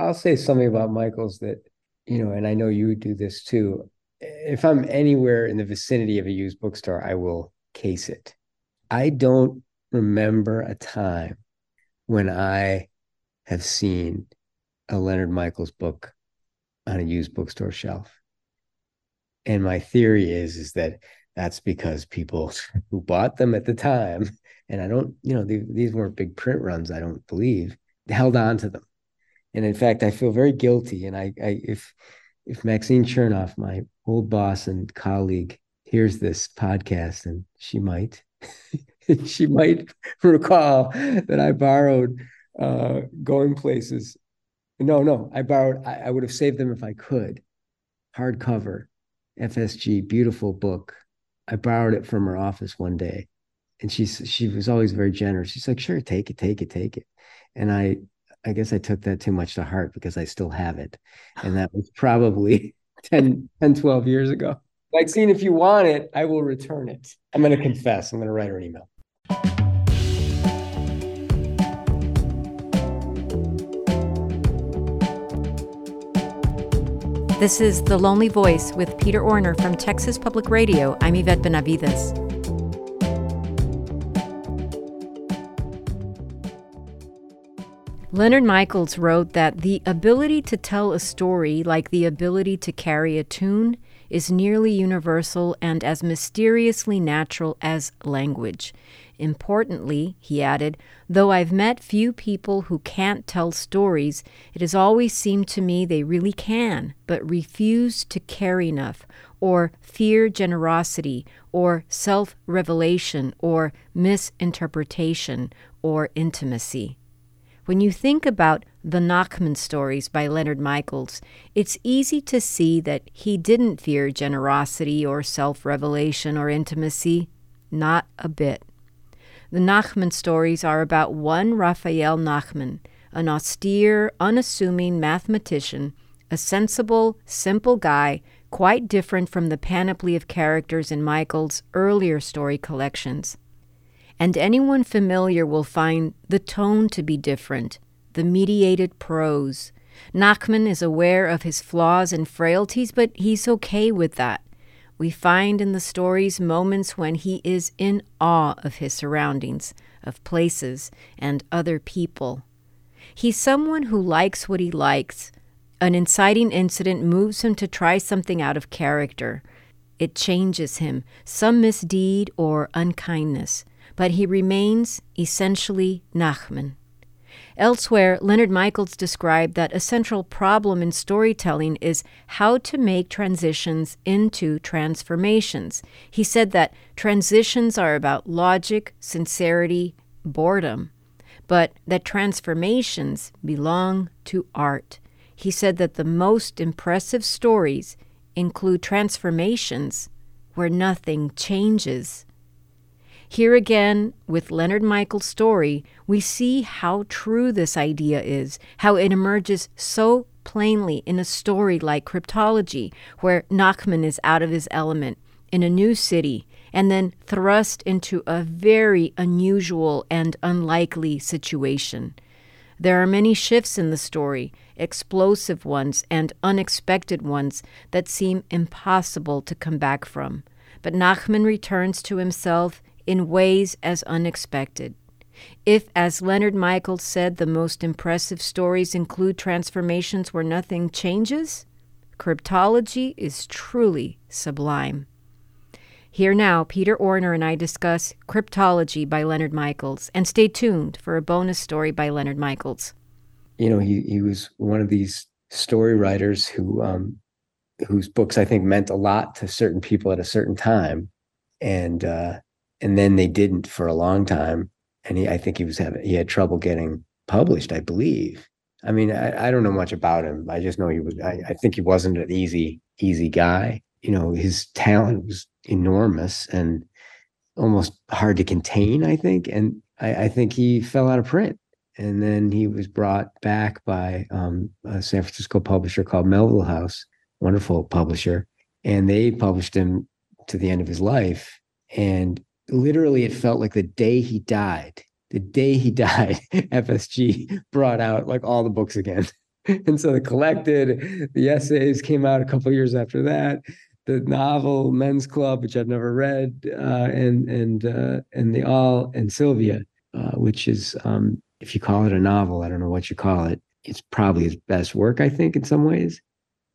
I'll say something about Michaels that, you know, and I know you do this too. If I'm anywhere in the vicinity of a used bookstore, I will case it. I don't remember a time when I have seen a Leonard Michaels book on a used bookstore shelf. And my theory is is that that's because people who bought them at the time, and I don't, you know, they, these weren't big print runs, I don't believe, held on to them. And in fact, I feel very guilty. And I, I if if Maxine Chernoff, my old boss and colleague, hears this podcast, and she might, she might recall that I borrowed uh, going places. No, no, I borrowed. I, I would have saved them if I could. Hardcover, FSG, beautiful book. I borrowed it from her office one day, and she she was always very generous. She's like, "Sure, take it, take it, take it." And I I guess I took that too much to heart because I still have it, and that was probably 10, 10 12 years ago. Maxine, if you want it, I will return it. I'm going to confess. I'm going to write her an email. This is The Lonely Voice with Peter Orner from Texas Public Radio. I'm Yvette Benavides. Leonard Michaels wrote that the ability to tell a story, like the ability to carry a tune, is nearly universal and as mysteriously natural as language. Importantly, he added, though I've met few people who can't tell stories, it has always seemed to me they really can, but refuse to care enough, or fear generosity, or self revelation, or misinterpretation, or intimacy. When you think about the Nachman stories by Leonard Michaels, it's easy to see that he didn't fear generosity or self revelation or intimacy. Not a bit. The Nachman stories are about one Raphael Nachman, an austere, unassuming mathematician, a sensible, simple guy, quite different from the panoply of characters in Michaels' earlier story collections and anyone familiar will find the tone to be different, the mediated prose. Nachman is aware of his flaws and frailties, but he's okay with that. We find in the stories moments when he is in awe of his surroundings, of places, and other people. He's someone who likes what he likes. An inciting incident moves him to try something out of character. It changes him, some misdeed or unkindness but he remains essentially Nachman. Elsewhere, Leonard Michaels described that a central problem in storytelling is how to make transitions into transformations. He said that transitions are about logic, sincerity, boredom, but that transformations belong to art. He said that the most impressive stories include transformations where nothing changes. Here again, with Leonard Michaels' story, we see how true this idea is, how it emerges so plainly in a story like Cryptology, where Nachman is out of his element in a new city and then thrust into a very unusual and unlikely situation. There are many shifts in the story, explosive ones and unexpected ones that seem impossible to come back from. But Nachman returns to himself in ways as unexpected. If, as Leonard Michaels said, the most impressive stories include transformations where nothing changes, cryptology is truly sublime. Here now, Peter Orner and I discuss Cryptology by Leonard Michaels, and stay tuned for a bonus story by Leonard Michaels. You know, he, he was one of these story writers who um, whose books I think meant a lot to certain people at a certain time, and uh, and then they didn't for a long time. And he, I think he was having, he had trouble getting published, I believe. I mean, I, I don't know much about him. I just know he was, I, I think he wasn't an easy, easy guy. You know, his talent was enormous and almost hard to contain, I think. And I, I think he fell out of print. And then he was brought back by um, a San Francisco publisher called Melville House, wonderful publisher. And they published him to the end of his life. And literally it felt like the day he died the day he died fsg brought out like all the books again and so the collected, the essays came out a couple years after that. The novel Men's Club, which I've never read, uh, and and uh, and the All and Sylvia, uh, which is um, if you call it a novel, I don't know what you call it. It's probably his best work, I think, in some ways,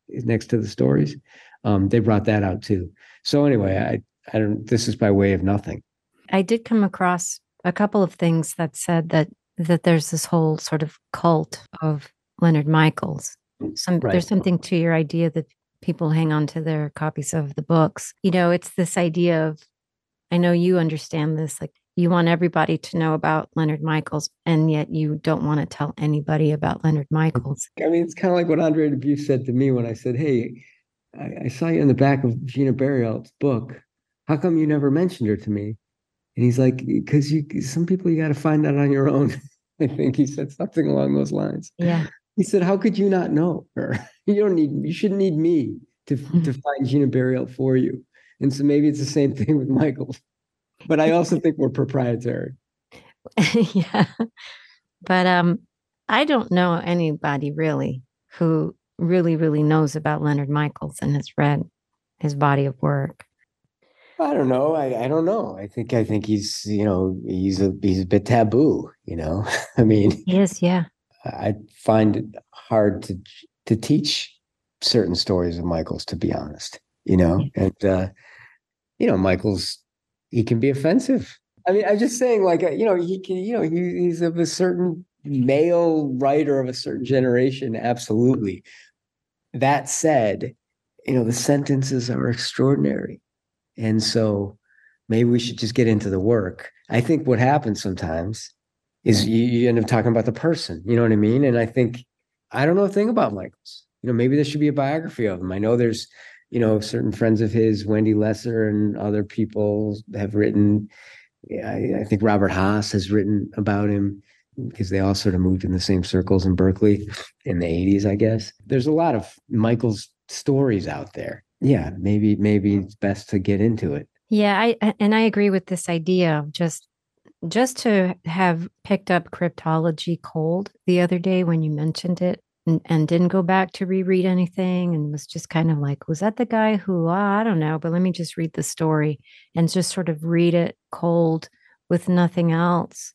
next to the stories. Um, they brought that out too. So anyway, I I don't. This is by way of nothing. I did come across a couple of things that said that that there's this whole sort of cult of Leonard Michaels. Mm, Some right. there's something to your idea that people hang on to their copies of the books. You know, it's this idea of I know you understand this like you want everybody to know about Leonard Michaels, and yet you don't want to tell anybody about Leonard Michaels. I mean, it's kind of like what Andre Dubus said to me when I said, "Hey, I, I saw you in the back of Gina Berriault's book. How come you never mentioned her to me?" And he's like, "Because you, some people you got to find out on your own." I think he said something along those lines. Yeah. He said, "How could you not know her? You don't need. You shouldn't need me to mm-hmm. to find Gina Berriault for you." And so maybe it's the same thing with Michael but I also think we're proprietary. yeah. But um I don't know anybody really who really, really knows about Leonard Michaels and has read his body of work. I don't know. I, I don't know. I think I think he's you know he's a he's a bit taboo. You know, I mean, yes, yeah. I find it hard to to teach certain stories of Michaels, to be honest. You know, and uh, you know Michaels he can be offensive. I mean, I'm just saying, like, uh, you know, he can, you know, he, he's of a certain male writer of a certain generation. Absolutely. That said, you know, the sentences are extraordinary. And so maybe we should just get into the work. I think what happens sometimes is you, you end up talking about the person, you know what I mean? And I think, I don't know a thing about Michaels. You know, maybe there should be a biography of him. I know there's you know, certain friends of his, Wendy Lesser and other people have written. I, I think Robert Hass has written about him because they all sort of moved in the same circles in Berkeley in the 80s, I guess. There's a lot of Michaels' stories out there. Yeah, maybe maybe it's best to get into it. Yeah, I and I agree with this idea of just just to have picked up cryptology cold the other day when you mentioned it and, and didn't go back to reread anything and was just kind of like, was that the guy who, oh, I don't know, but let me just read the story and just sort of read it cold with nothing else.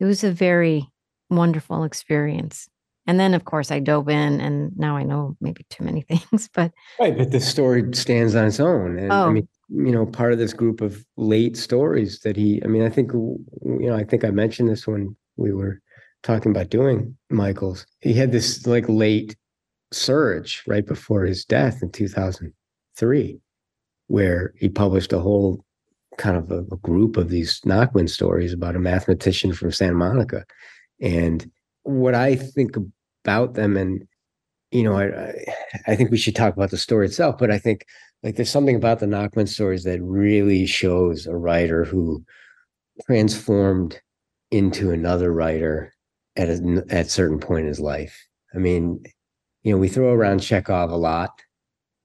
It was a very wonderful experience. And then, of course, I dove in, and now I know maybe too many things. But right, but the story stands on its own. And oh. I mean, you know, part of this group of late stories that he. I mean, I think you know, I think I mentioned this when we were talking about doing Michaels, he had this like late surge right before his death in 2003, where he published a whole kind of a, a group of these Nachman stories about a mathematician from Santa Monica. And what I think about them, and you know, I I think we should talk about the story itself, but I think like there's something about the Nachman stories that really shows a writer who transformed into another writer at a at certain point in his life. I mean, you know, we throw around Chekhov a lot,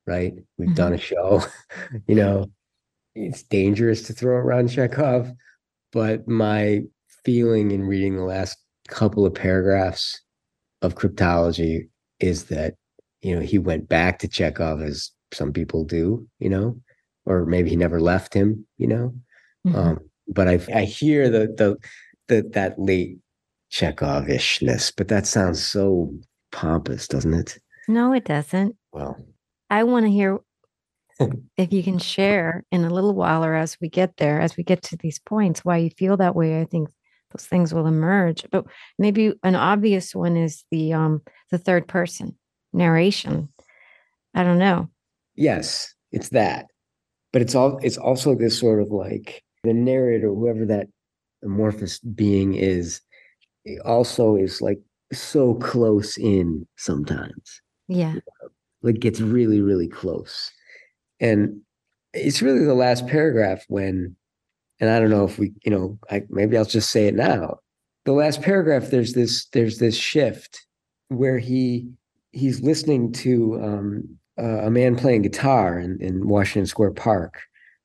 right? We've mm-hmm. done a show, you know, it's dangerous to throw around Chekhov, but my feeling in reading the last couple of paragraphs of cryptology is that you know he went back to Chekhov as some people do, you know, or maybe he never left him, you know. Mm-hmm. Um, but I I hear the the the that late Chekhovishness, but that sounds so pompous, doesn't it? No, it doesn't. Well, I want to hear if you can share in a little while or as we get there, as we get to these points, why you feel that way. I think those things will emerge. But maybe an obvious one is the um the third person narration. I don't know. Yes, it's that. But it's all it's also this sort of like the narrator, whoever that amorphous being is, also is like so close in sometimes. Yeah. Like gets really, really close. And it's really the last paragraph when, and I don't know if we, you know, I maybe I'll just say it now. The last paragraph, there's this, there's this shift where he he's listening to um, uh, a man playing guitar in, in Washington Square Park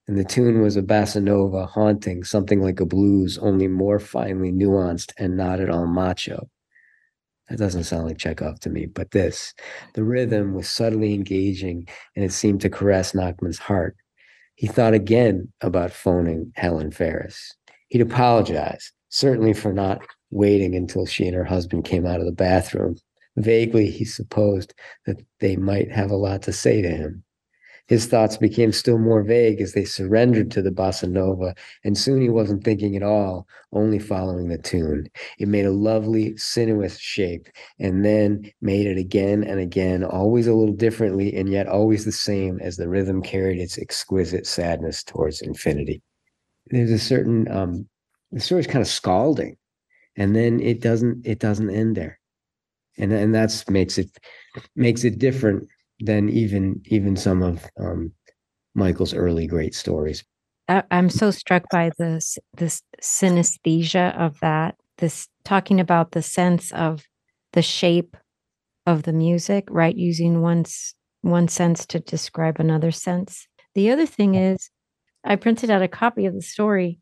and the tune was a bossa nova haunting, something like a blues, only more finely nuanced and not at all macho. That doesn't sound like Chekhov to me, but this, the rhythm was subtly engaging and it seemed to caress Nachman's heart. He thought again about phoning Helen Ferris. He'd apologize, certainly for not waiting until she and her husband came out of the bathroom. Vaguely, he supposed that they might have a lot to say to him. His thoughts became still more vague as they surrendered to the bossa nova, and soon he wasn't thinking at all, only following the tune. It made a lovely, sinuous shape, and then made it again and again, always a little differently, and yet always the same as the rhythm carried its exquisite sadness towards infinity. There's a certain um, the story's kind of scalding, and then it doesn't it doesn't end there, and and that's makes it makes it different than even even some of um, Michaels' early great stories. I'm so struck by this this synesthesia of that. This talking about the sense of the shape of the music, right? Using one's one sense to describe another sense. The other thing is, I printed out a copy of the story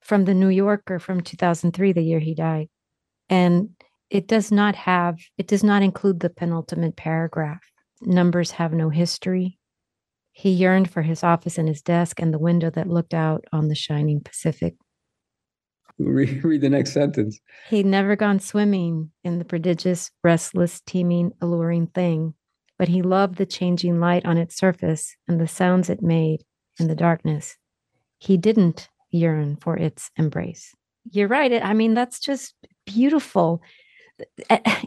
from the New Yorker from 2003, the year he died, and it does not have it does not include the penultimate paragraph Numbers have no history. He yearned for his office and his desk and the window that looked out on the shining Pacific. Read, read the next sentence. He'd never gone swimming in the prodigious, restless, teeming, alluring thing, but he loved the changing light on its surface and the sounds it made in the darkness. He didn't yearn for its embrace. You're right. I mean, that's just beautiful.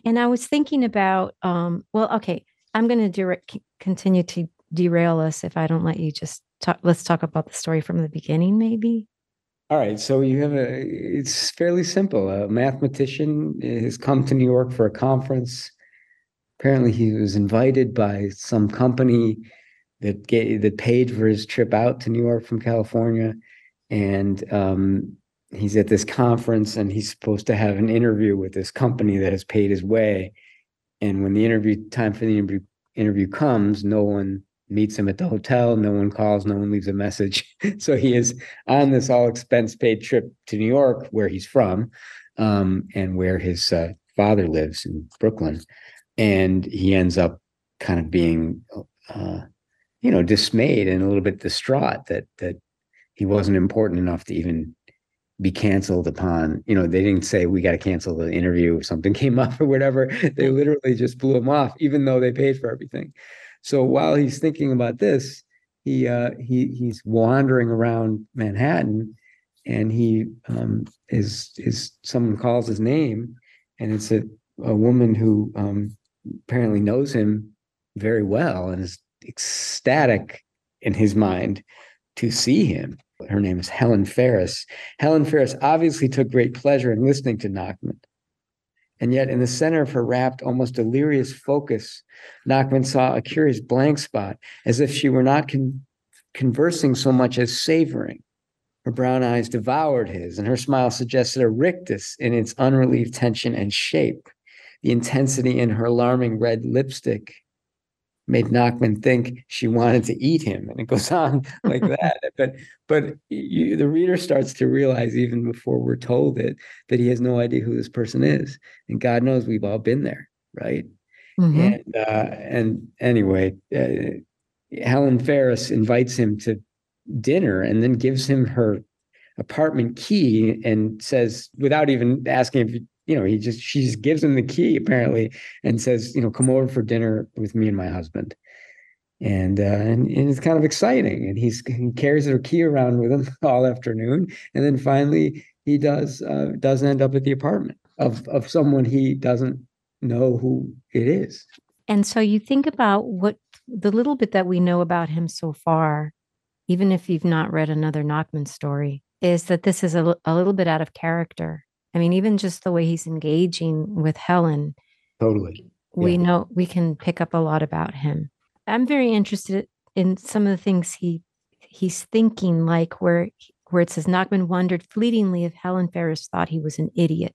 And I was thinking about, um, well, okay, I'm going to direct, continue to derail us if I don't let you just talk. Let's talk about the story from the beginning, maybe. All right. So you have a, it's fairly simple. A mathematician has come to New York for a conference. Apparently, he was invited by some company that gave, that paid for his trip out to New York from California, and um, he's at this conference, and he's supposed to have an interview with this company that has paid his way. And when the interview time for the interview, interview comes, no one meets him at the hotel, no one calls, no one leaves a message. so he is on this all expense paid trip to New York, where he's from, um, and where his uh, father lives in Brooklyn. And he ends up kind of being, uh, you know, dismayed and a little bit distraught that that he wasn't important enough to even be canceled upon you know they didn't say we got to cancel the interview if something came up or whatever. They literally just blew him off even though they paid for everything. So while he's thinking about this he uh he he's wandering around manhattan and he um is is someone calls his name and it's a, a woman who um apparently knows him very well and is ecstatic in his mind to see him her name is Helen Ferris. Helen Ferris obviously took great pleasure in listening to Nachman. And yet, in the center of her rapt, almost delirious focus, Nachman saw a curious blank spot, as if she were not con- conversing so much as savoring. Her brown eyes devoured his, and her smile suggested a rictus in its unrelieved tension and shape. The intensity in her alarming red lipstick made Nachman think she wanted to eat him, and it goes on like that. But but you, the reader starts to realize even before we're told it that he has no idea who this person is, and God knows we've all been there, right? Mm-hmm. And uh, and anyway, uh, Helen Ferris invites him to dinner and then gives him her apartment key and says, without even asking if you know, he just she just gives him the key apparently and says, you know, come over for dinner with me and my husband. And uh, and, and it's kind of exciting. And he's he carries her key around with him all afternoon. And then finally he does uh, does end up at the apartment of of someone he doesn't know who it is. And so you think about what the little bit that we know about him so far, even if you've not read another Nachman story, is that this is a, a little bit out of character I mean, even just the way he's engaging with Helen. Totally. We yeah. know we can pick up a lot about him. I'm very interested in some of the things he he's thinking, like where where it says Nachman wondered fleetingly if Helen Ferris thought he was an idiot.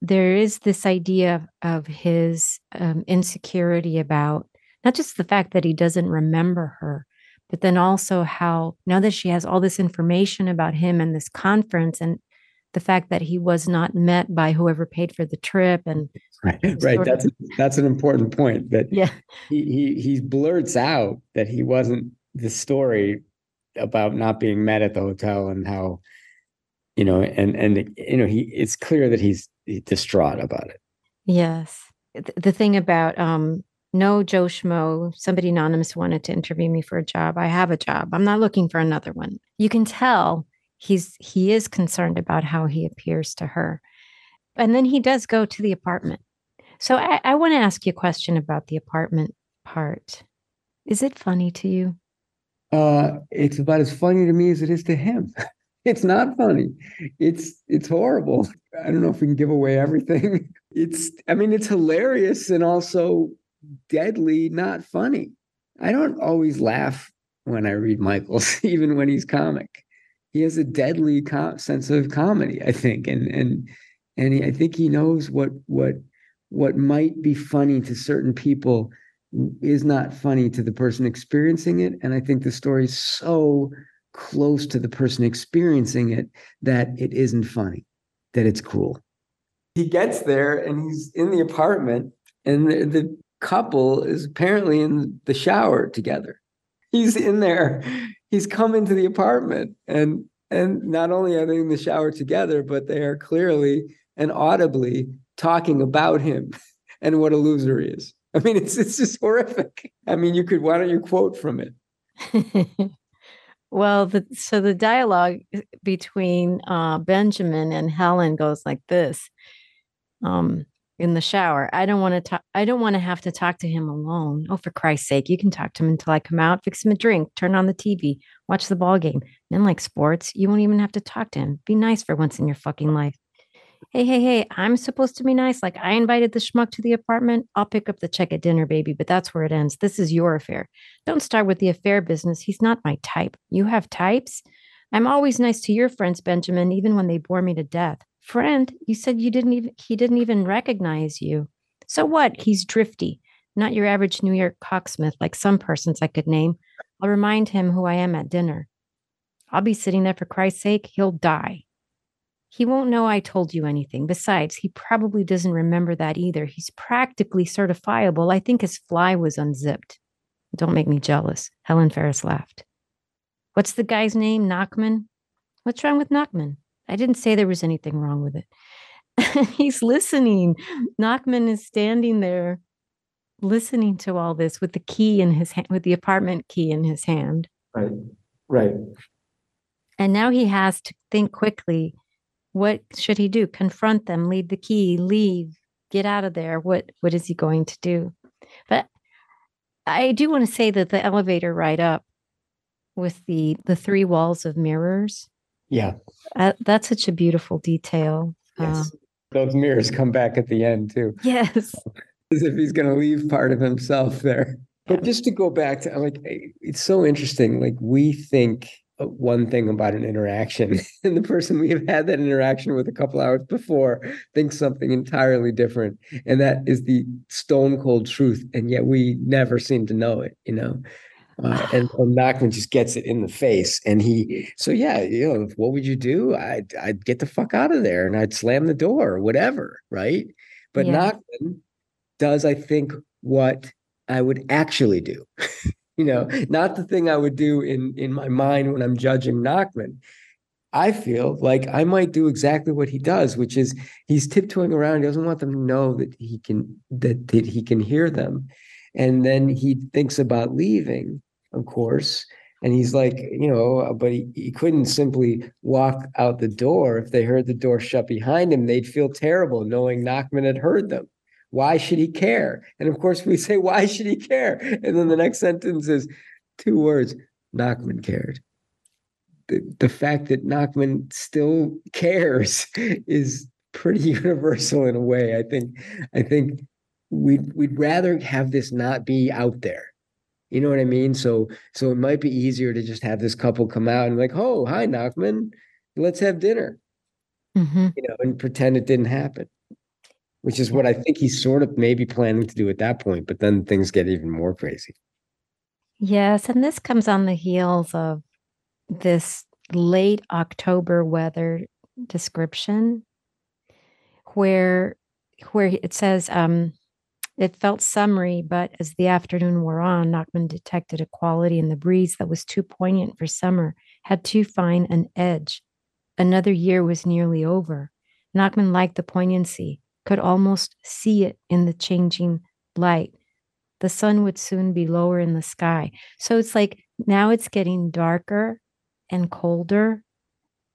There is this idea of, of his um, insecurity about not just the fact that he doesn't remember her, but then also how now that she has all this information about him and this conference and the fact that he was not met by whoever paid for the trip and right right. that's of, that's an important point that yeah. he, he he blurts out that he wasn't the story about not being met at the hotel and how you know and and you know he it's clear that he's distraught about it. Yes. The thing about um no joe schmo somebody anonymous wanted to interview me for a job. I have a job. I'm not looking for another one. You can tell he's he is concerned about how he appears to her. And then he does go to the apartment. So i, I want to ask you a question about the apartment part. Is it funny to you? Uh it's about as funny to me as it is to him. It's not funny. It's it's horrible. I don't know if we can give away everything. It's i mean it's hilarious and also deadly not funny. I don't always laugh when i read michaels even when he's comic he has a deadly com- sense of comedy, I think, and and and he, I think he knows what what what might be funny to certain people is not funny to the person experiencing it. And I think the story is so close to the person experiencing it that it isn't funny, that it's cruel. He gets there and he's in the apartment, and the, the couple is apparently in the shower together. He's in there he's come into the apartment and and not only are they in the shower together, but they are clearly and audibly talking about him and what a loser he is. I mean, it's it's just horrific. I mean, you could why don't you quote from it? well, the, so the dialogue between uh, Benjamin and Helen goes like this. Um, in the shower. I don't want to talk. I don't want to have to talk to him alone. Oh, for Christ's sake, you can talk to him until I come out, fix him a drink, turn on the TV, watch the ball game. Men like sports, you won't even have to talk to him. Be nice for once in your fucking life. Hey, hey, hey, I'm supposed to be nice. Like I invited the schmuck to the apartment. I'll pick up the check at dinner, baby, but that's where it ends. This is your affair. Don't start with the affair business. He's not my type. You have types. I'm always nice to your friends, Benjamin, even when they bore me to death. Friend, you said you didn't even he didn't even recognize you. So what? He's drifty, not your average New York cocksmith like some persons I could name. I'll remind him who I am at dinner. I'll be sitting there for Christ's sake, he'll die. He won't know I told you anything. Besides, he probably doesn't remember that either. He's practically certifiable. I think his fly was unzipped. Don't make me jealous. Helen Ferris laughed. What's the guy's name? Nachman? What's wrong with Nachman? I didn't say there was anything wrong with it. He's listening. Nachman is standing there listening to all this with the key in his hand, with the apartment key in his hand. Right. Right. And now he has to think quickly. What should he do? Confront them, leave the key, leave, get out of there. What what is he going to do? But I do want to say that the elevator ride up with the the three walls of mirrors yeah. Uh, that's such a beautiful detail. Yes. Uh, Those mirrors come back at the end too. Yes. As if he's going to leave part of himself there. But just to go back to like, it's so interesting. Like we think one thing about an interaction, and the person we have had that interaction with a couple hours before thinks something entirely different, and that is the stone cold truth. And yet we never seem to know it. You know, uh, and, and Nachman just gets it in the face. And he, so yeah, you know, what would you do? I'd, I'd get the fuck out of there and I'd slam the door or whatever. Right. But yeah. Nachman does, I think, what I would actually do. you know, not the thing I would do in, in my mind when I'm judging Nachman. I feel like I might do exactly what he does, which is he's tiptoeing around. He doesn't want them to know that he can that, that he can hear them, and then he thinks about leaving, of course. And he's like, you know, uh, but he, he couldn't simply walk out the door. If they heard the door shut behind him, they'd feel terrible knowing Nachman had heard them. Why should he care? And of course, we say, why should he care? And then the next sentence is two words Nachman cared. The, the fact that Nachman still cares is pretty universal in a way. I think I think we'd we'd rather have this not be out there you know what I mean? So so it might be easier to just have this couple come out and like, oh, hi, Nachman, let's have dinner. Mm-hmm. You know, and pretend it didn't happen. Which is what I think he's sort of maybe planning to do at that point, but then things get even more crazy. Yes, and this comes on the heels of this late October weather description where where it says um, it felt summery, but as the afternoon wore on, Nachman detected a quality in the breeze that was too poignant for summer, had too fine an edge. Another year was nearly over. Nachman liked the poignancy, could almost see it in the changing light. The sun would soon be lower in the sky. So it's like now it's getting darker and colder,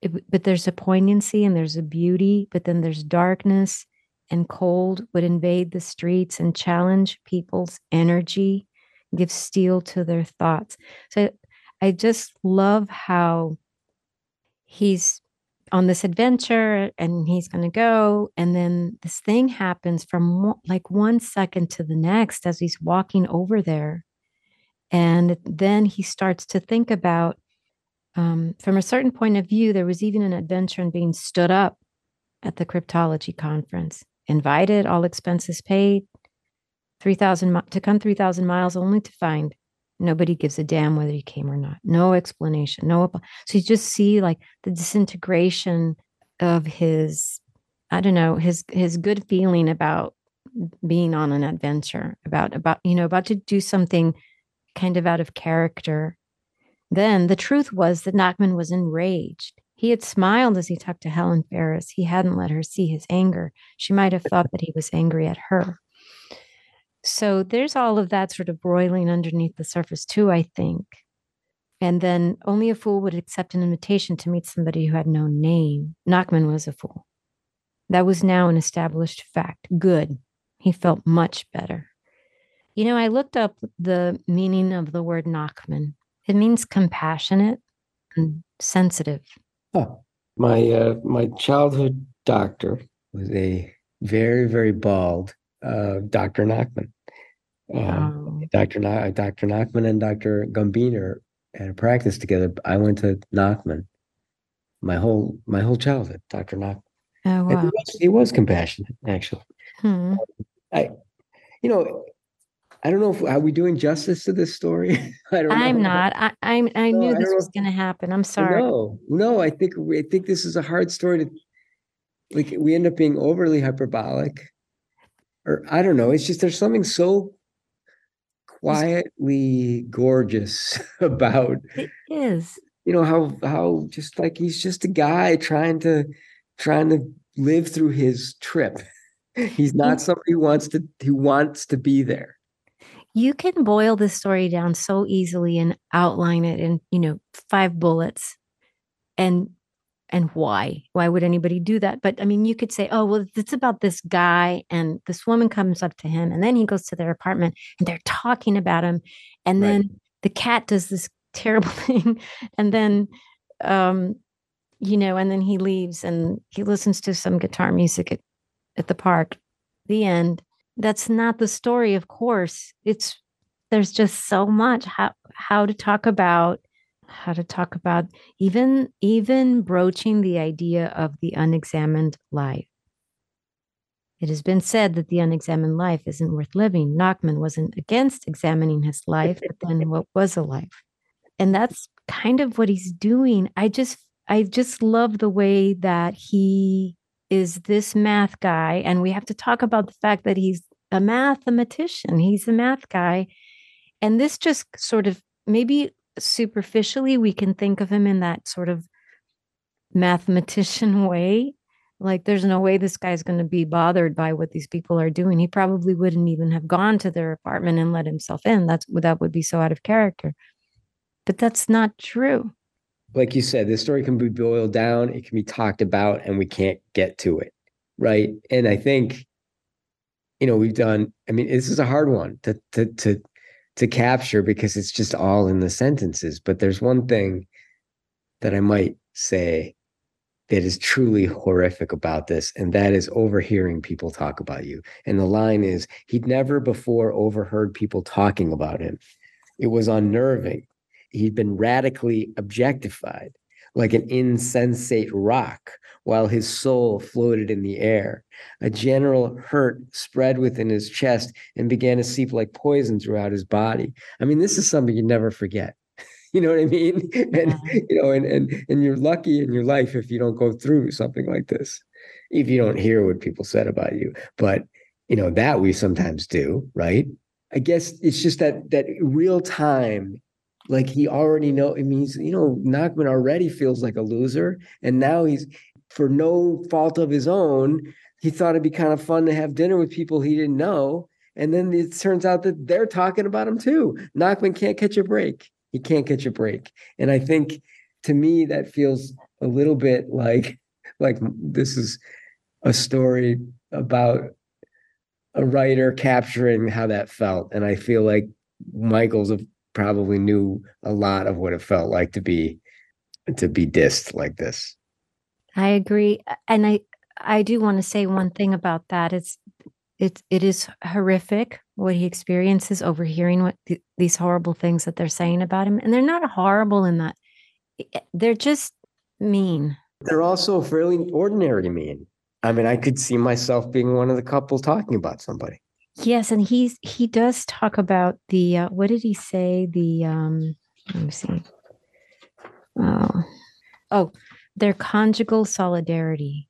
it, but there's a poignancy and there's a beauty, but then there's darkness and cold would invade the streets and challenge people's energy, give steel to their thoughts. So I just love how he's on this adventure and he's going to go and then this thing happens from like one second to the next as he's walking over there and then he starts to think about um, from a certain point of view there was even an adventure in being stood up at the cryptology conference invited all expenses paid 3000 to come 3000 miles only to find Nobody gives a damn whether he came or not. No explanation. No. So you just see like the disintegration of his, I don't know, his his good feeling about being on an adventure, about about you know about to do something kind of out of character. Then the truth was that Nachman was enraged. He had smiled as he talked to Helen Ferris. He hadn't let her see his anger. She might have thought that he was angry at her. So there's all of that sort of broiling underneath the surface, too, I think. And then only a fool would accept an invitation to meet somebody who had no name. Nachman was a fool. That was now an established fact. Good. He felt much better. You know, I looked up the meaning of the word Nachman. It means compassionate and sensitive. Oh, my uh, my childhood doctor was a very very bald uh, Dr. Nachman. Um, Dr. Na- Dr. Nachman and Dr. Gumbiner had a practice together. I went to Nachman my whole my whole childhood. Dr. Nachman. Oh wow. He was, he, was, compassionate, actually. Hmm. I, you know, I don't know if are we doing justice to this story. I don't. I'm know. not. I I, I no, knew I this was going to happen. I'm sorry. No, no. I think I think this is a hard story to. Like we end up being overly hyperbolic or I don't know. It's just there's something so quietly gorgeous about it is. You know how how just like he's just a guy trying to trying to live through his trip. He's not somebody who wants to who wants to be there. You can boil this story down so easily and outline it in, you know, five bullets and and why why would anybody do that? But i mean you could say oh well it's about this guy and this woman comes up to him and then he goes to their apartment and they're talking about him and right. then the cat does this terrible thing and then um you know and then he leaves and he listens to some guitar music at, at the park. The end that's not the story of course it's there's just so much how how to talk about how to talk about even even broaching the idea of the unexamined life. It has been said that the unexamined life isn't worth living. Nachman wasn't against examining his life, but then what was a life? And that's kind of what he's doing. I just I just love the way that he is this math guy and we have to talk about the fact that he's a mathematician. He's a math guy. And this just sort of maybe superficially we can think of him in that sort of mathematician way like there's no way this guy's going to be bothered by what these people are doing he probably wouldn't even have gone to their apartment and let himself in that's that would be so out of character but that's not true like you said this story can be boiled down it can be talked about and we can't get to it right and i think you know we've done i mean this is a hard one to to to to capture because it's just all in the sentences. But there's one thing that I might say that is truly horrific about this, and that is overhearing people talk about you. And the line is, he'd never before overheard people talking about him. It was unnerving. He'd been radically objectified like an insensate rock while his soul floated in the air. A general hurt spread within his chest and began to seep like poison throughout his body. I mean, this is something you never forget. You know what I mean? And you know, and and and you're lucky in your life if you don't go through something like this, if you don't hear what people said about you. But you know that we sometimes do, right? I guess it's just that that real time like he already know it means you know Nachman already feels like a loser and now he's for no fault of his own he thought it'd be kind of fun to have dinner with people he didn't know and then it turns out that they're talking about him too. Nachman can't catch a break. He can't catch a break. And I think to me that feels a little bit like like this is a story about a writer capturing how that felt and I feel like Michael's a probably knew a lot of what it felt like to be to be dissed like this. I agree, and I I do want to say one thing about that. It's it's it is horrific what he experiences overhearing what th- these horrible things that they're saying about him, and they're not horrible in that. They're just mean. They're also fairly ordinary mean. I mean, I could see myself being one of the couple talking about somebody. Yes, and he's he does talk about the uh, what did he say? The um let me see. Oh, oh, their conjugal solidarity.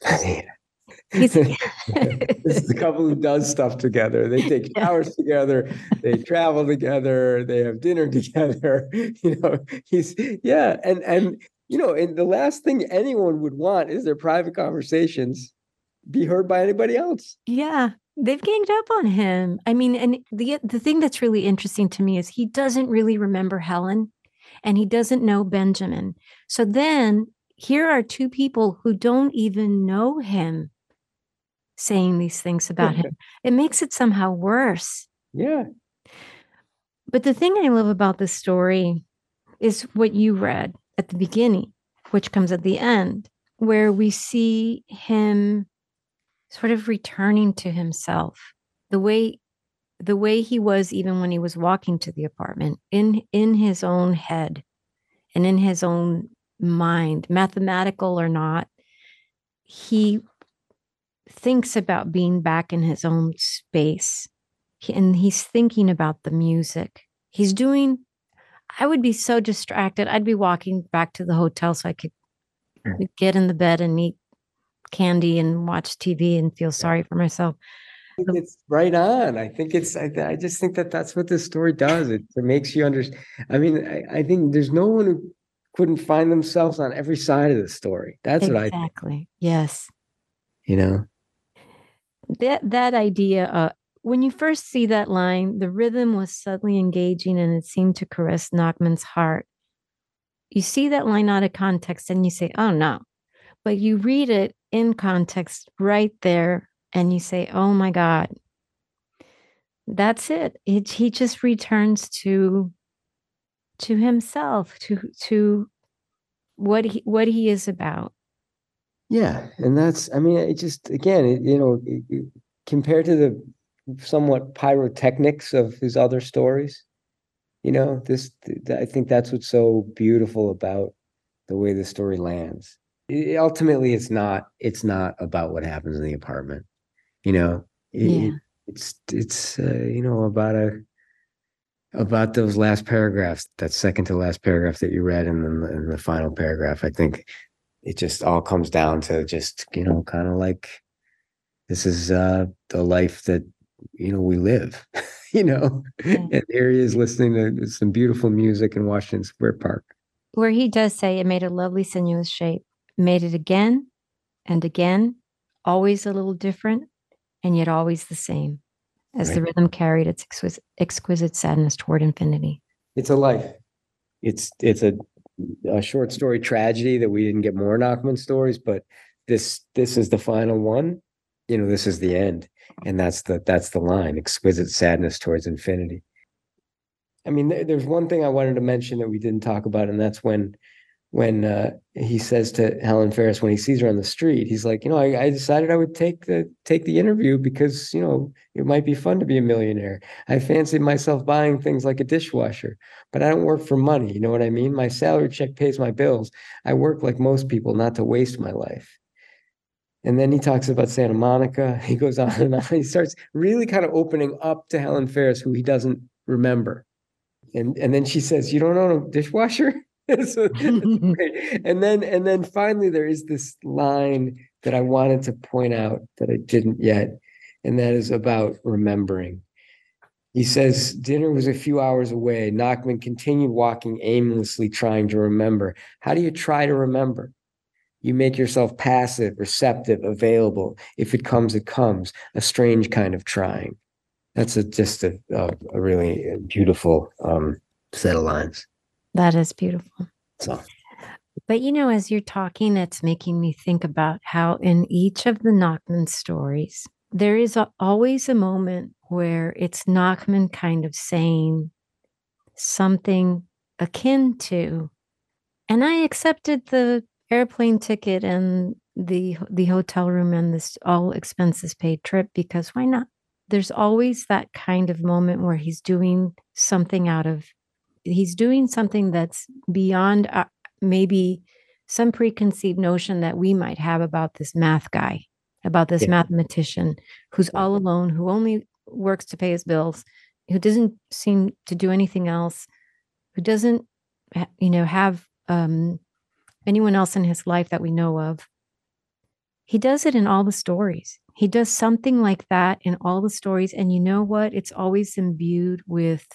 this is a couple who does stuff together. They take showers together, they travel together, they have dinner together. You know, he's yeah, and and you know, and the last thing anyone would want is their private conversations be heard by anybody else. Yeah, They've ganged up on him. I mean, and the the thing that's really interesting to me is he doesn't really remember Helen and he doesn't know Benjamin. So then here are two people who don't even know him saying these things about him. It makes it somehow worse. Yeah. But the thing I love about this story is what you read at the beginning, which comes at the end, where we see him sort of returning to himself the way the way he was even when he was walking to the apartment in in his own head and in his own mind mathematical or not he thinks about being back in his own space. And he's thinking about the music. He's doing i would be so distracted. I'd be walking back to the hotel so i could mm. get in the bed and eat candy and watch TV and feel sorry for myself. It's right on. I think it's. I, I just think that that's what this story does. It, it makes you understand. I mean, I, I, think there's no one who couldn't find themselves on every side of the story. That's exactly. what I exactly. Yes. You know that that idea. Uh, when you first see that line, the rhythm was suddenly engaging and it seemed to caress Nachman's heart. You see that line out of context and you say, "Oh no," but you read it in context right there and you say, oh my God, that's it. it he just returns to to himself, to to what he what he is about. Yeah, and that's I mean, it just again, it, you know, it, it, compared to the somewhat pyrotechnics of his other stories, you know, this I think that's what's so beautiful about the way the story lands it, ultimately it's not it's not about what happens in the apartment you know it, yeah. it's it's uh, you know about a about those last paragraphs that second to last paragraph that you read and then the, in the final paragraph i think it just all comes down to just you know kind of like this is uh the life that you know we live you know yeah. and here he is listening to some beautiful music in washington square park where he does say it made a lovely sinuous shape made it again and again, always a little different, and yet always the same, as right. the rhythm carried its exquisite, exquisite sadness toward infinity. It's a life. It's it's a a short story tragedy that we didn't get more Nachman stories, but this this is the final one. You know, this is the end, and that's the that's the line: exquisite sadness towards infinity. I mean, there's one thing I wanted to mention that we didn't talk about, and that's when when uh, he says to Helen Ferris when he sees her on the street, he's like, you know, I, I, decided I would take the take the interview because you know it might be fun to be a millionaire. I fancied myself buying things like a dishwasher, but I don't work for money. You know what I mean? My salary check pays my bills. I work like most people, not to waste my life. And then he talks about Santa Monica. He goes on and on. He starts really kind of opening up to Helen Ferris, who he doesn't remember. And and then she says, "You don't own a dishwasher." so, and then and then finally there is this line that I wanted to point out that I didn't yet, and that is about remembering. He says dinner was a few hours away. Nachman continued walking aimlessly, trying to remember. How do you try to remember? You make yourself passive, receptive, available. If it comes, it comes. A strange kind of trying. That's a, just a, a, a really beautiful um, set of lines. That is beautiful. So, but you know, as you're talking, it's making me think about how in each of the Nachman stories, there is a, always a moment where it's Nachman kind of saying something akin to, and I accepted the airplane ticket and the the hotel room and this all expenses paid trip because why not? There's always that kind of moment where he's doing something out of he's doing something that's beyond uh, maybe some preconceived notion that we might have about this math guy, about this yeah. mathematician who's all alone, who only works to pay his bills, who doesn't seem to do anything else, who doesn't, you know, have um, anyone else in his life that we know of. He does it in all the stories. He does something like that in all the stories. And you know what? It's always imbued with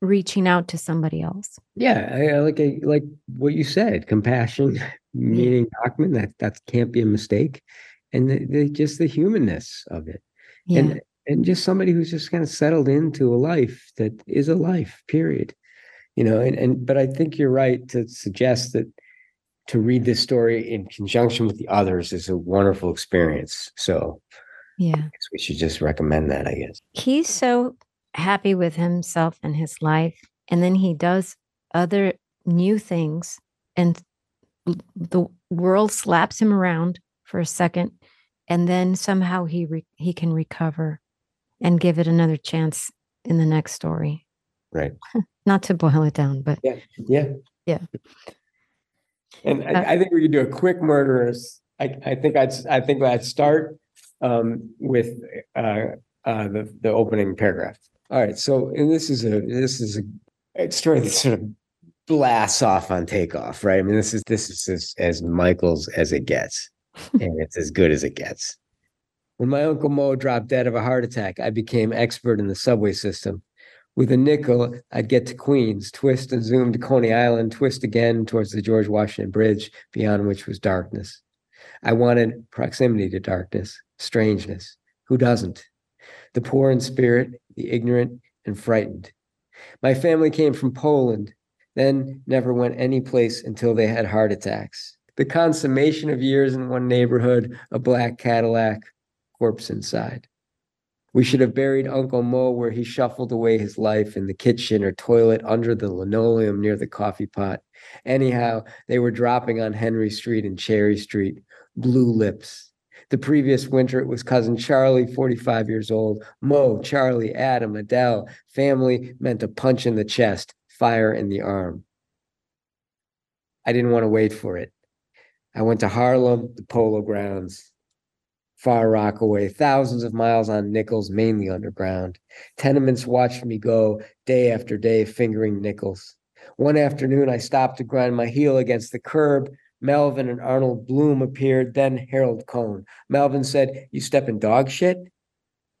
reaching out to somebody else. Yeah, I, I like I, like what you said, compassion, meaning Nachman. That that can't be a mistake, and the, the, just the humanness of it, yeah. and and just somebody who's just kind of settled into a life that is a life. Period. You know, and and but I think you're right to suggest that to read this story in conjunction with the others is a wonderful experience. So, yeah, we should just recommend that. I guess he's so happy with himself and his life. And then he does other new things, and the world slaps him around for a second. And then somehow he re- he can recover and give it another chance in the next story. Right. Not to boil it down, but yeah, yeah, yeah. And I, uh, I think we could do a quick murderers. I, I think I'd I think I'd start um, with uh, uh, the the opening paragraph. All right. So, and this is a this is a story that sort of blasts off on takeoff, right? I mean, this is this is as, as Michaels as it gets, and it's as good as it gets. When my uncle Mo dropped dead of a heart attack, I became expert in the subway system. With a nickel, I'd get to Queens, twist and zoom to Coney Island, twist again towards the George Washington Bridge, beyond which was darkness. I wanted proximity to darkness, strangeness. Who doesn't? The poor in spirit, the ignorant and frightened. My family came from Poland, then never went any place until they had heart attacks. The consummation of years in one neighborhood, a black Cadillac, corpse inside. We should have buried Uncle Mo where he shuffled away his life in the kitchen or toilet under the linoleum near the coffee pot. Anyhow, they were dropping on Henry Street and Cherry Street, blue lips, the previous winter, it was cousin Charlie, 45 years old, Mo, Charlie, Adam, Adele. Family meant a punch in the chest, fire in the arm. I didn't want to wait for it. I went to Harlem, the polo grounds, Far Rockaway, thousands of miles on nickels, mainly underground. Tenements watched me go day after day, fingering nickels. One afternoon, I stopped to grind my heel against the curb, Melvin and Arnold Bloom appeared, then Harold Cohn. Melvin said, You step in dog shit?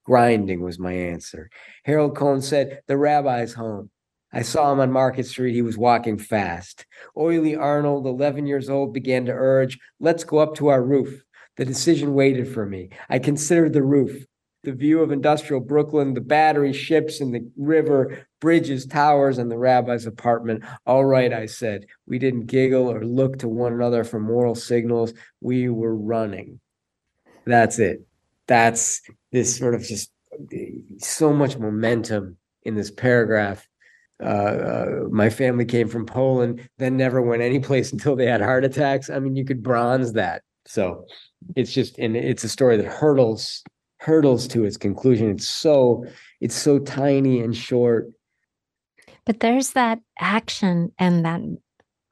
Grinding was my answer. Harold Cohn said, The rabbi's home. I saw him on Market Street. He was walking fast. Oily Arnold, 11 years old, began to urge, Let's go up to our roof. The decision waited for me. I considered the roof the view of industrial Brooklyn, the battery ships and the river, bridges, towers, and the rabbi's apartment. All right, I said. We didn't giggle or look to one another for moral signals. We were running. That's it. That's this sort of just so much momentum in this paragraph. Uh, uh, my family came from Poland, then never went anyplace until they had heart attacks. I mean, you could bronze that. So it's just, and it's a story that hurdles hurdles to its conclusion. It's so it's so tiny and short. But there's that action and that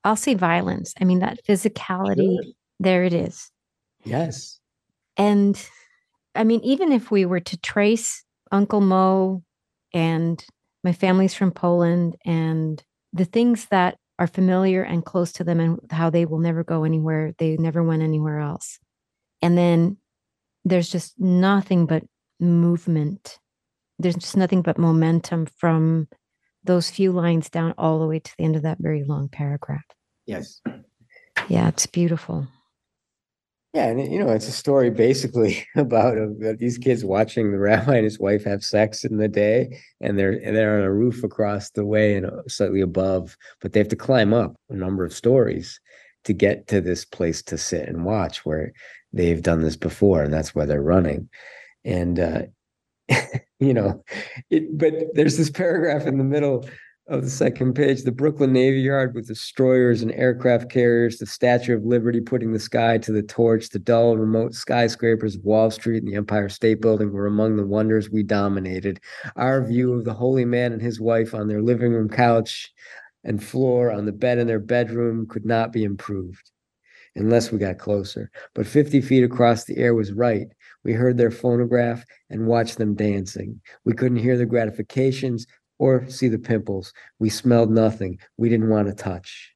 I'll say violence. I mean that physicality. Sure. There it is. Yes. And I mean, even if we were to trace Uncle Mo and My family's from Poland, and the things that are familiar and close to them, and how they will never go anywhere. They never went anywhere else. And then there's just nothing but movement. There's just nothing but momentum from those few lines down all the way to the end of that very long paragraph. Yes. Yeah, it's beautiful. Yeah, and you know, it's a story basically about uh, these kids watching the rabbi and his wife have sex in the day, and they're and they're on a roof across the way and uh, slightly above, but they have to climb up a number of stories to get to this place to sit and watch where they've done this before, and that's why they're running. And uh, you know, it, but there's this paragraph in the middle of the second page, the Brooklyn Navy Yard with destroyers and aircraft carriers, the Statue of Liberty putting the sky to the torch, the dull remote skyscrapers of Wall Street and the Empire State Building were among the wonders we dominated. Our view of the holy man and his wife on their living room couch and floor on the bed in their bedroom could not be improved unless we got closer. But 50 feet across the air was right. We heard their phonograph and watched them dancing. We couldn't hear the gratifications, or see the pimples. We smelled nothing. We didn't want to touch.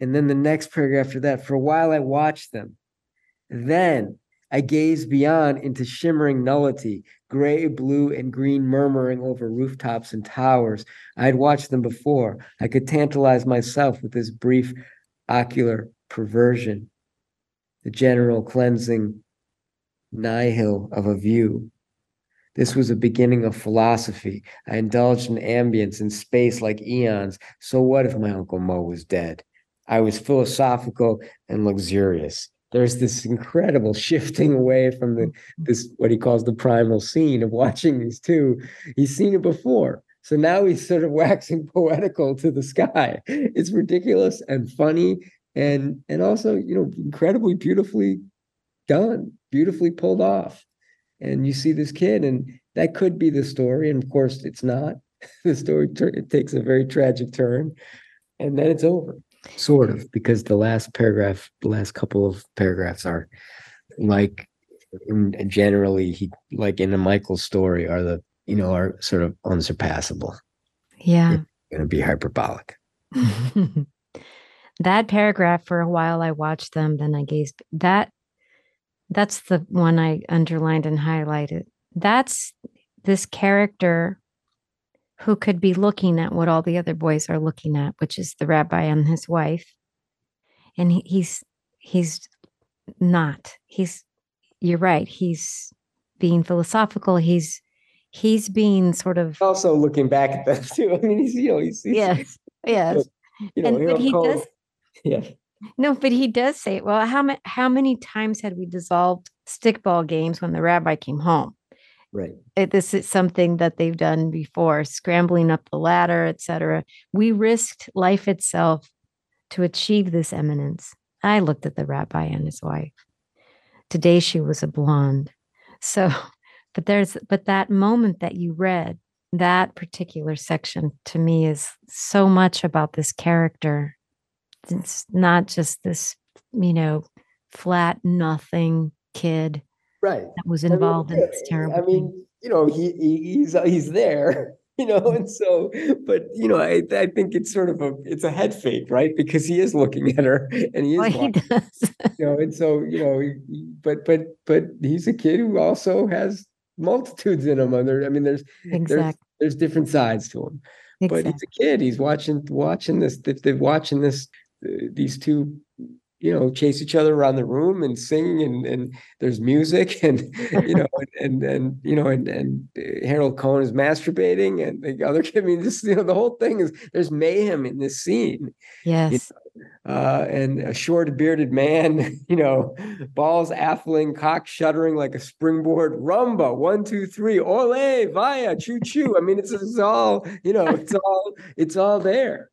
And then the next paragraph after that, for a while I watched them. Then I gazed beyond into shimmering nullity, gray, blue, and green murmuring over rooftops and towers. I had watched them before. I could tantalize myself with this brief ocular perversion, the general cleansing nihil of a view. This was a beginning of philosophy. I indulged in ambience and space like eons. So what if my Uncle Mo was dead? I was philosophical and luxurious. There's this incredible shifting away from the this what he calls the primal scene of watching these two. He's seen it before. So now he's sort of waxing poetical to the sky. It's ridiculous and funny and and also, you know, incredibly beautifully done, beautifully pulled off and you see this kid and that could be the story and of course it's not the story it takes a very tragic turn and then it's over sort of because the last paragraph the last couple of paragraphs are like generally he like in a michael story are the you know are sort of unsurpassable. Yeah. Going to be hyperbolic. That paragraph for a while i watched them then i gazed that that's the one I underlined and highlighted. That's this character who could be looking at what all the other boys are looking at, which is the rabbi and his wife. And he, he's he's not. He's you're right. He's being philosophical. He's he's being sort of also looking back at that too. I mean, he's you know he's, he's yes yes. You know, and, but he does yeah no, but he does say, well, how, ma- how many times had we dissolved stickball games when the rabbi came home? Right. It, this is something that they've done before, scrambling up the ladder, etc. We risked life itself to achieve this eminence. I looked at the rabbi and his wife. Today she was a blonde. So, but there's, but that moment that you read, that particular section to me is so much about this character it's not just this, you know, flat nothing kid right that was involved I mean, in this terrible. I mean, thing. you know, he, he he's he's there, you know, and so, but you know, I I think it's sort of a it's a head fake, right? Because he is looking at her, and he is, well, he does. you know, and so you know, but but but he's a kid who also has multitudes in him. Other, I mean, there's exactly. there's there's different sides to him. Exactly. But he's a kid. He's watching watching this. They're watching this uh, these two you know chase each other around the room and sing and and there's music and you know and, and and you know and and Harold Cohn is masturbating and the other kid I mean this you know the whole thing is there's mayhem in this scene yes you know? uh, and a short bearded man you know balls affling cock shuddering like a springboard rumba one two three ole via choo choo. I mean it's, it's all you know it's all it's all there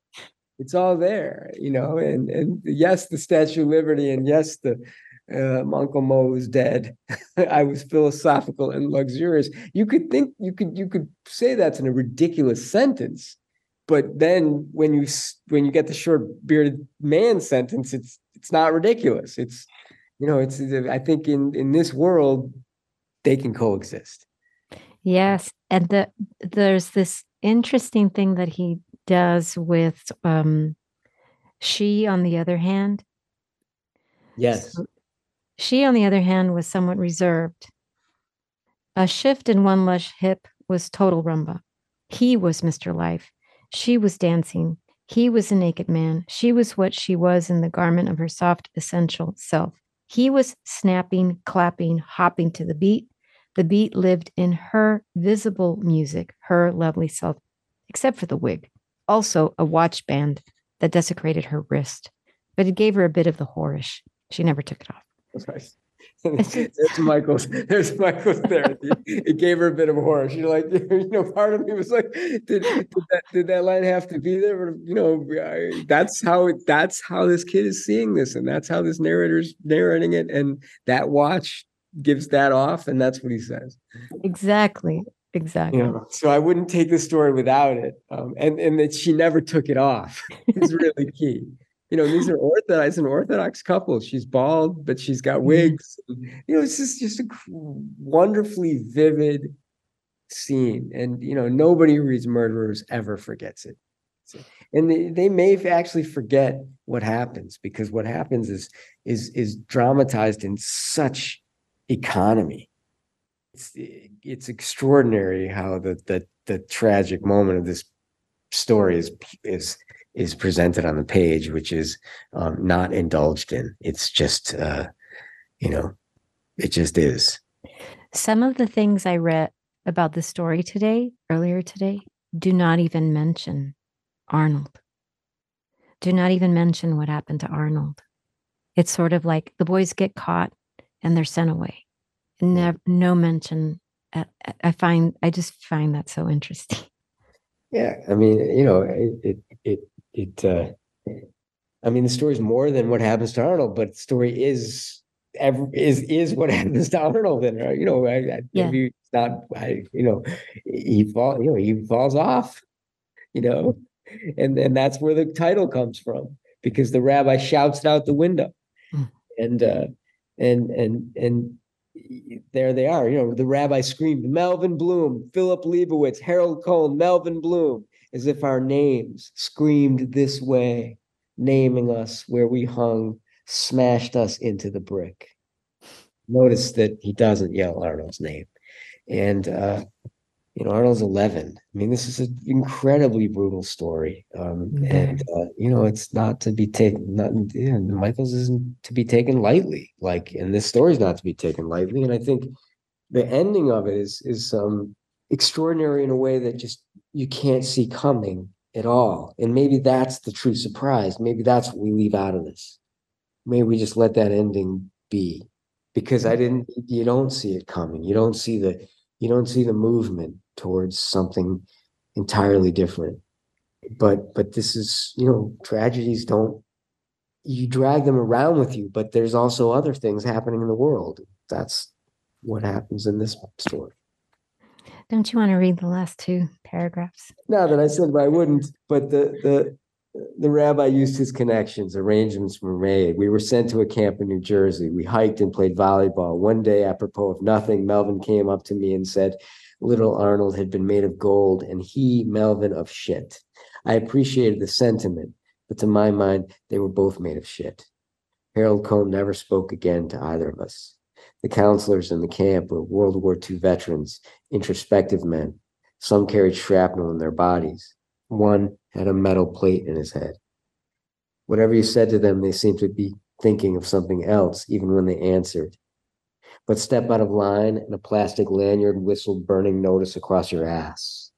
it's all there, you know. And and yes, the Statue of Liberty, and yes, the uh, Uncle Mo is dead. I was philosophical and luxurious. You could think you could you could say that's in a ridiculous sentence, but then when you when you get the short bearded man sentence, it's it's not ridiculous. It's you know it's I think in in this world they can coexist. Yes, and the there's this interesting thing that he does with um, she, on the other hand. Yes. So she, on the other hand, was somewhat reserved. A shift in one lush hip was total rumba. He was Mr. Life. She was dancing. He was a naked man. She was what she was in the garment of her soft, essential self. He was snapping, clapping, hopping to the beat. The beat lived in her visible music, her lovely self, except for the wig. Also, a watch band that desecrated her wrist, but it gave her a bit of the whorish. She never took it off. That's right. There's Michaels. There's Michaels there. It gave her a bit of a horror. She's like, you know, part of me was like, did, did that did that line have to be there? But you know, I, that's how that's how this kid is seeing this, and that's how this narrator's narrating it, and that watch gives that off, and that's what he says. Exactly. Exactly. You know, so I wouldn't take the story without it, um, and and that she never took it off is really key you know, these are orthodox, an orthodox couple. She's bald, but she's got wigs. You know, it's just just a wonderfully vivid scene, and you know, nobody who reads Murderers ever forgets it. And they, they may actually forget what happens because what happens is is is dramatized in such economy. It's it's extraordinary how the the the tragic moment of this story is is is presented on the page, which is um, not indulged in. It's just, uh, you know, it just is. Some of the things I read about the story today, earlier today, do not even mention Arnold. Do not even mention what happened to Arnold. It's sort of like the boys get caught and they're sent away. Never, no mention. I find I just find that so interesting. Yeah, I mean, you know, it it it, uh, I mean, the story is more than what happens to Arnold, but the story is every, is is what happens to Arnold. And uh, you know, I, I, yeah. it's not. I you know, he fall you know he falls off. You know, and and that's where the title comes from because the rabbi shouts it out the window, mm. and uh, and and and there they are. You know, the rabbi screamed, Melvin Bloom, Philip Leibowitz, Harold Cohn, Melvin Bloom, as if our names screamed this way, naming us where we hung, smashed us into the brick. Notice that he doesn't yell Arnold's name. And uh, you know, Arnold's 11. I mean, this is an incredibly brutal story. Um, and, uh, you know, it's not to be taken, not, yeah, Michaels isn't to be taken lightly. Like, and this story's not to be taken lightly. And I think the ending of it is, is um, extraordinary in a way that just you can't see coming at all. And maybe that's the true surprise. Maybe that's what we leave out of this. Maybe we just let that ending be because I didn't, you don't see it coming. You don't see the, you don't see the movement towards something entirely different. But but this is you know tragedies don't you drag them around with you but there's also other things happening in the world. That's what happens in this story. Don't you want to read the last two paragraphs? No that i said i wouldn't but the the the rabbi used his connections arrangements were made. We were sent to a camp in new jersey. We hiked and played volleyball. One day apropos of nothing melvin came up to me and said little Arnold had been made of gold and he, Melvin, of shit. I appreciated the sentiment, but to my mind, they were both made of shit. Harold Cohn never spoke again to either of us. The counselors in the camp were World War II veterans, introspective men. Some carried shrapnel in their bodies. One had a metal plate in his head. Whatever you said to them, they seemed to be thinking of something else, even when they answered but step out of line and a plastic lanyard whistled burning notice across your ass.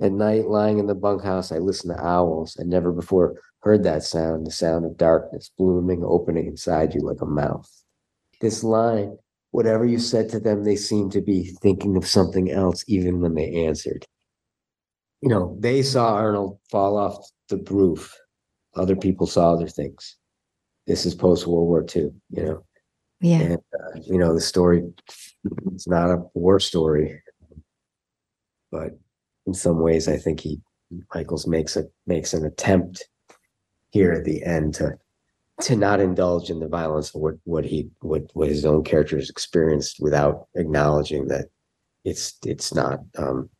At night, lying in the bunkhouse, I listened to owls. I never before heard that sound, the sound of darkness blooming, opening inside you like a mouth. This line, whatever you said to them, they seemed to be thinking of something else even when they answered. You know, they saw Arnold fall off the roof. Other people saw other things. This is post World War II, you know. Yeah. And, uh, you know, the story, it's not a war story, but in some ways, I think he, Michaels makes a, makes an attempt here at the end to, to not indulge in the violence of what, what he, what, what his own characters experienced without acknowledging that it's, it's not, um,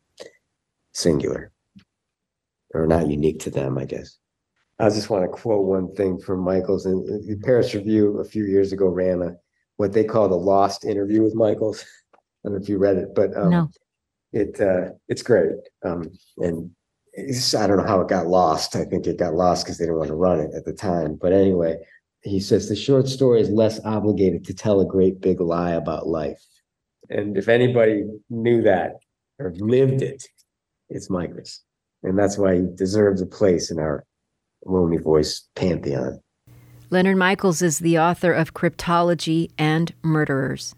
singular. or not unique to them, I guess. I just want to quote one thing from Michaels and the Paris Review a few years ago ran a what they call the lost interview with Michaels. I don't know if you read it, but um, No. it uh, it's great. Um, and it's, I don't know how it got lost. I think it got lost because they didn't want to run it at the time. But anyway, he says the short story is less obligated to tell a great big lie about life. And if anybody knew that or lived it, it's Michaels. And that's why he deserves a place in our Lonely Voice pantheon. Leonard Michaels is the author of Cryptology and Murderers.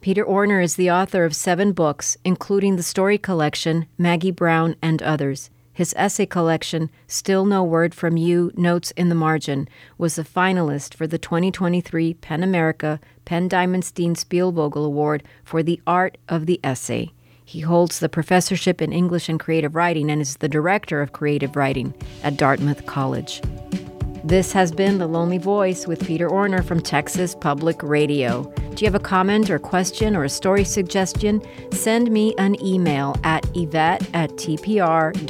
Peter Orner is the author of seven books, including the story collection Maggie Brown and Others. His essay collection, Still No Word from You Notes in the Margin, was a finalist for the 2023 PEN America PEN Diamonstein Spielvogel Award for the Art of the Essay. He holds the professorship in English and Creative Writing and is the director of creative writing at Dartmouth College. This has been The Lonely Voice with Peter Orner from Texas Public Radio. Do you have a comment or question or a story suggestion? Send me an email at yvette at tpr.org.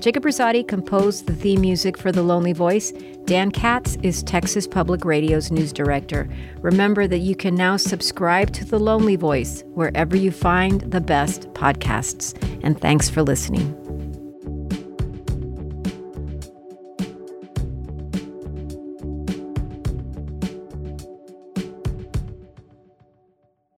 Jacob Rosati composed the theme music for The Lonely Voice. Dan Katz is Texas Public Radio's news director. Remember that you can now subscribe to The Lonely Voice wherever you find the best podcasts. And thanks for listening.